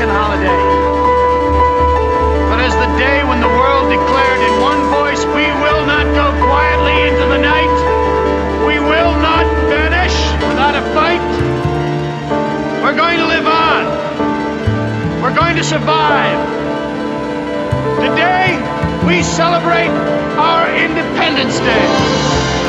American holiday, but as the day when the world declared in one voice, we will not go quietly into the night. We will not vanish without a fight. We're going to live on. We're going to survive. Today, we celebrate our Independence Day.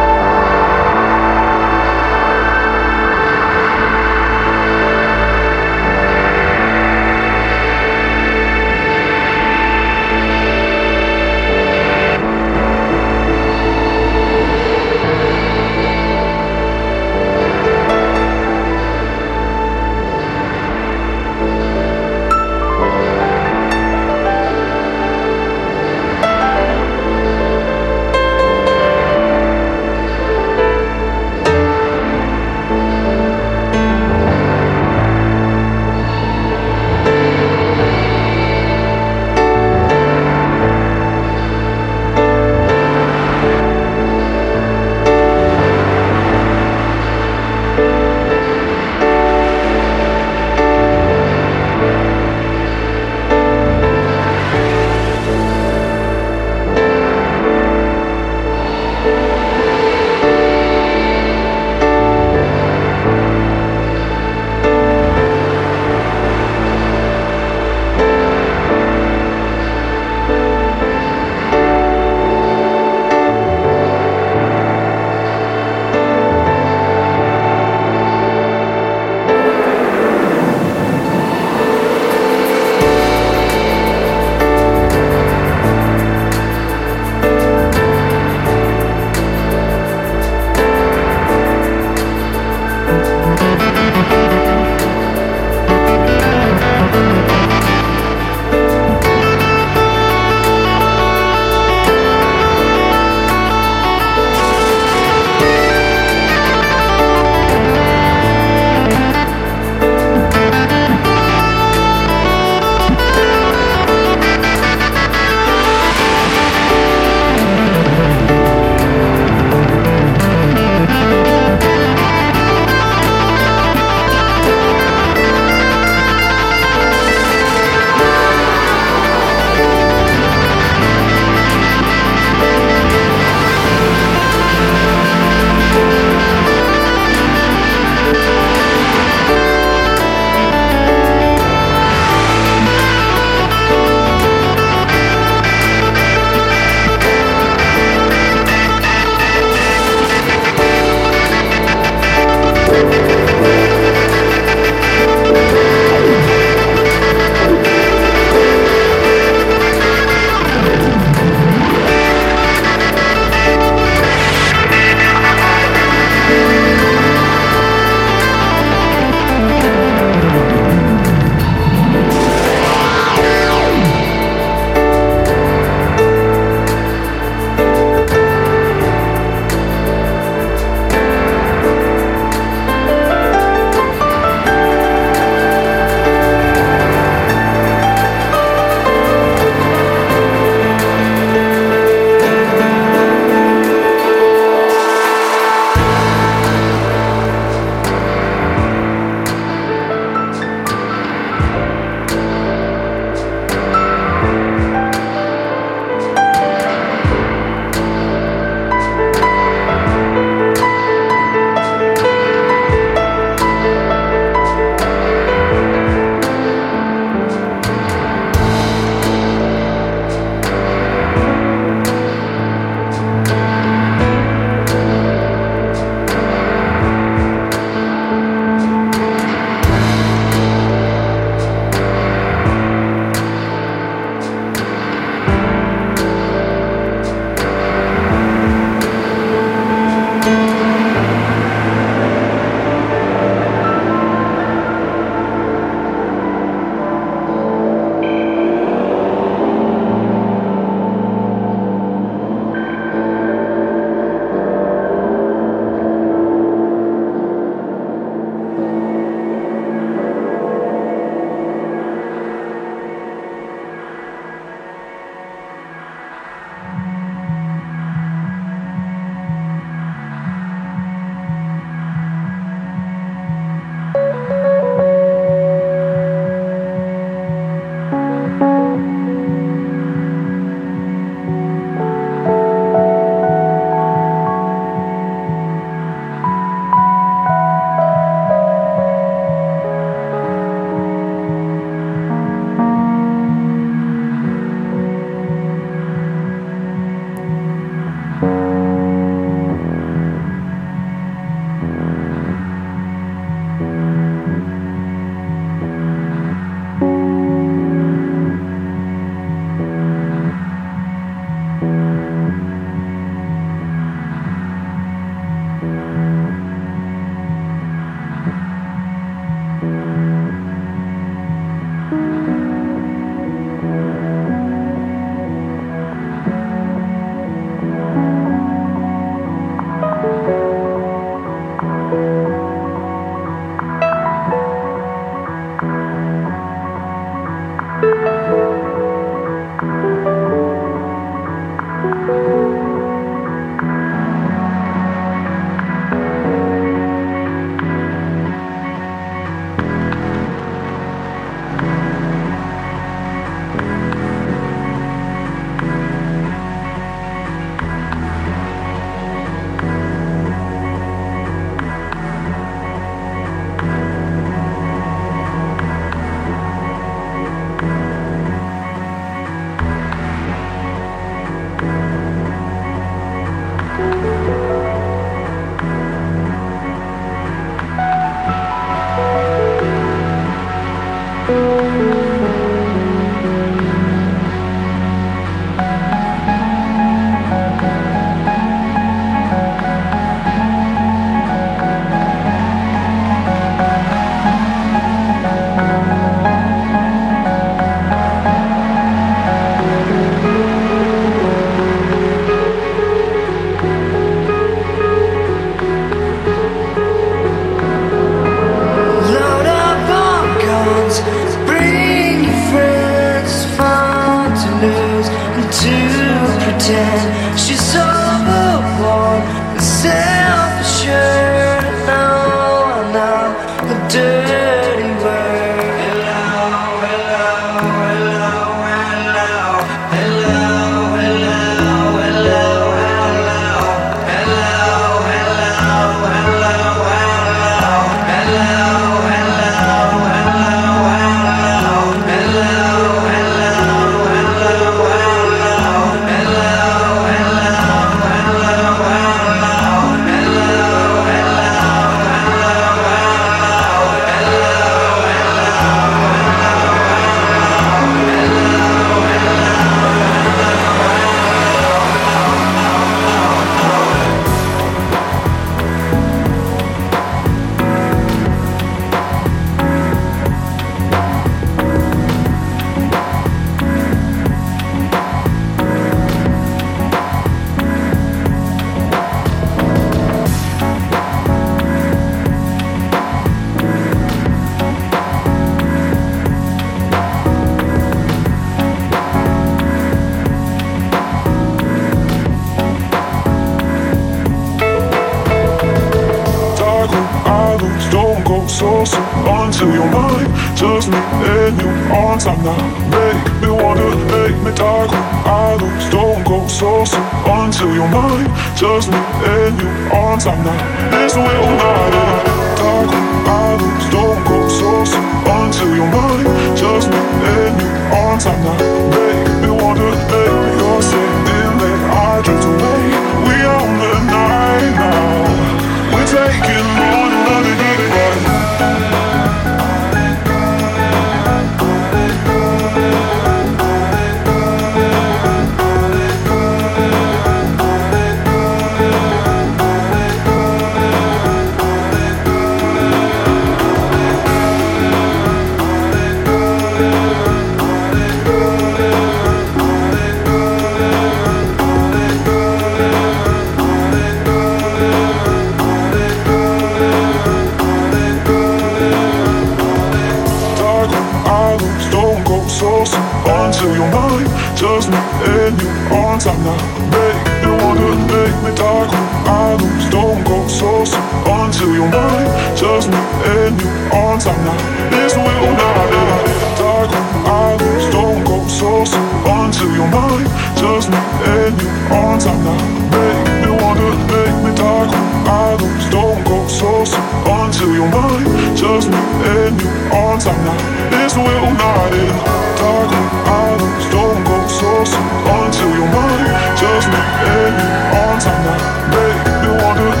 Don't go so soon until you're mine. Just me and you on some now. This will not end. Dark islands. Don't go so soon until you're mine. Just me and you on some now, Baby, wonder if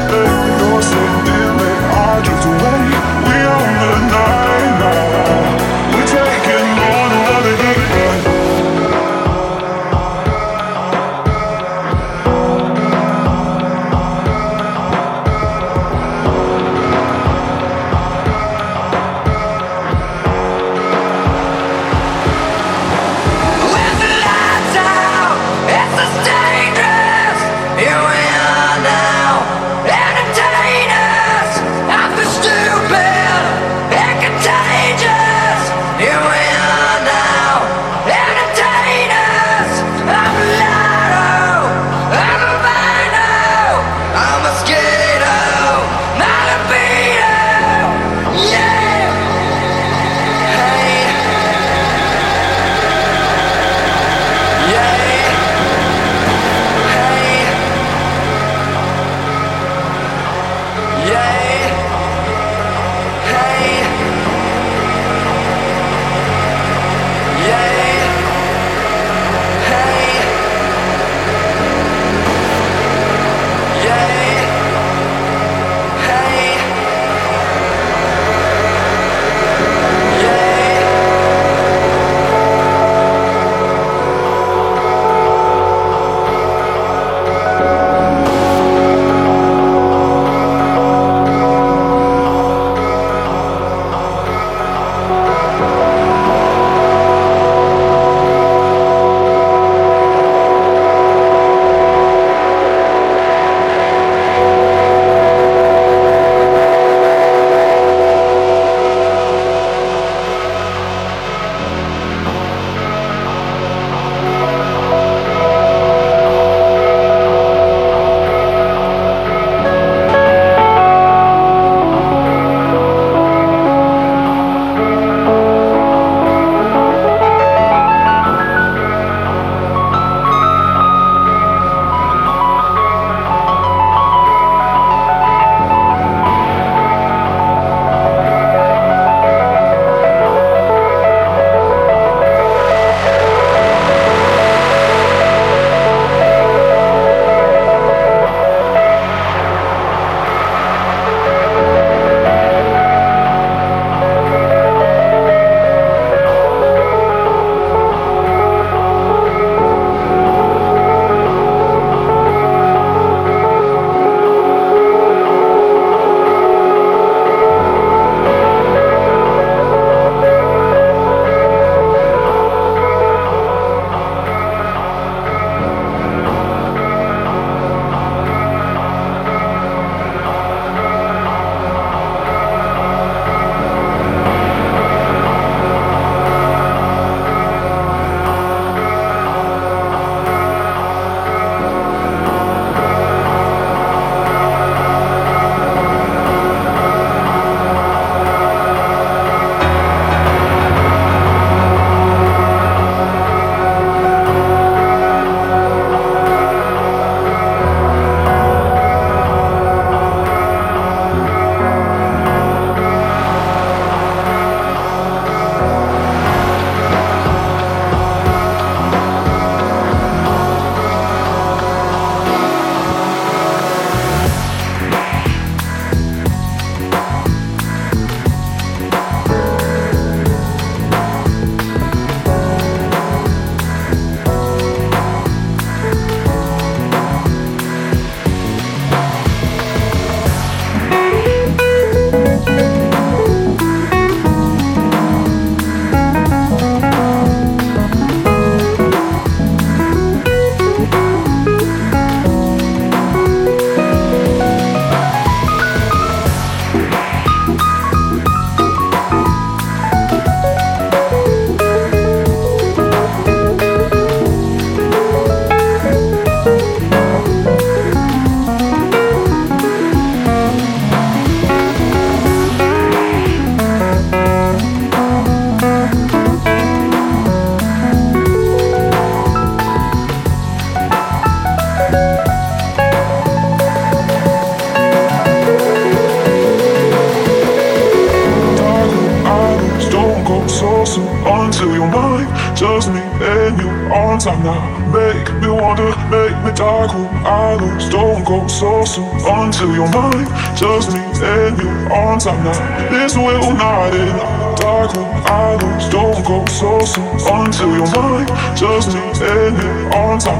you're still in. I drift away.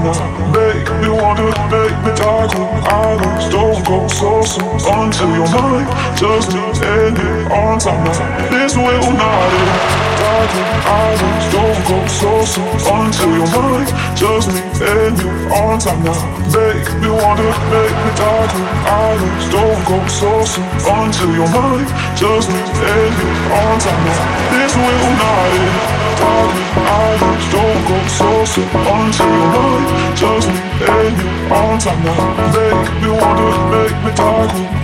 Now. Make me wonder, make me dark. I lose, don't go so soon until you're mine. Just and you on now. This will not end. Dark I lose, don't go so soon until you're mine. Just and you on now. Make me wonder, make me dark I lose, don't go so soon until you're mine. Just and you on now. This will not end. Dark Lose, don't go soon until you're mine. Just me and you on time now. Make me wonder, make me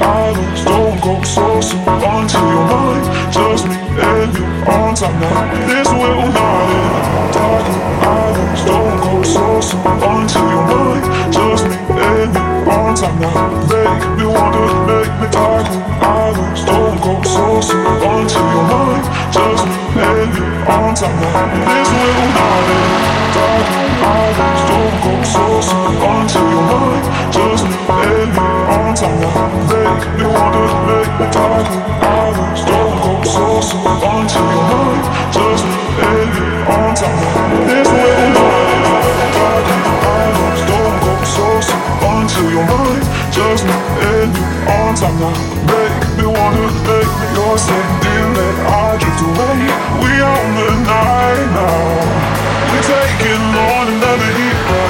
I lose, don't go soon until you're mine. Just me and you on time now. This will not end. Dark islands don't go soon until you're mine. Just me and you on time now. Make me wonder, make me dark islands don't go soon until you're mine. Just me and you Just me and you on time now. Make you're you on you're on wanna make me your sending that I drift away. We own the night now. We're taking on another heat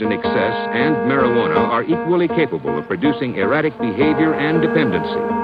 in excess and marijuana are equally capable of producing erratic behavior and dependency.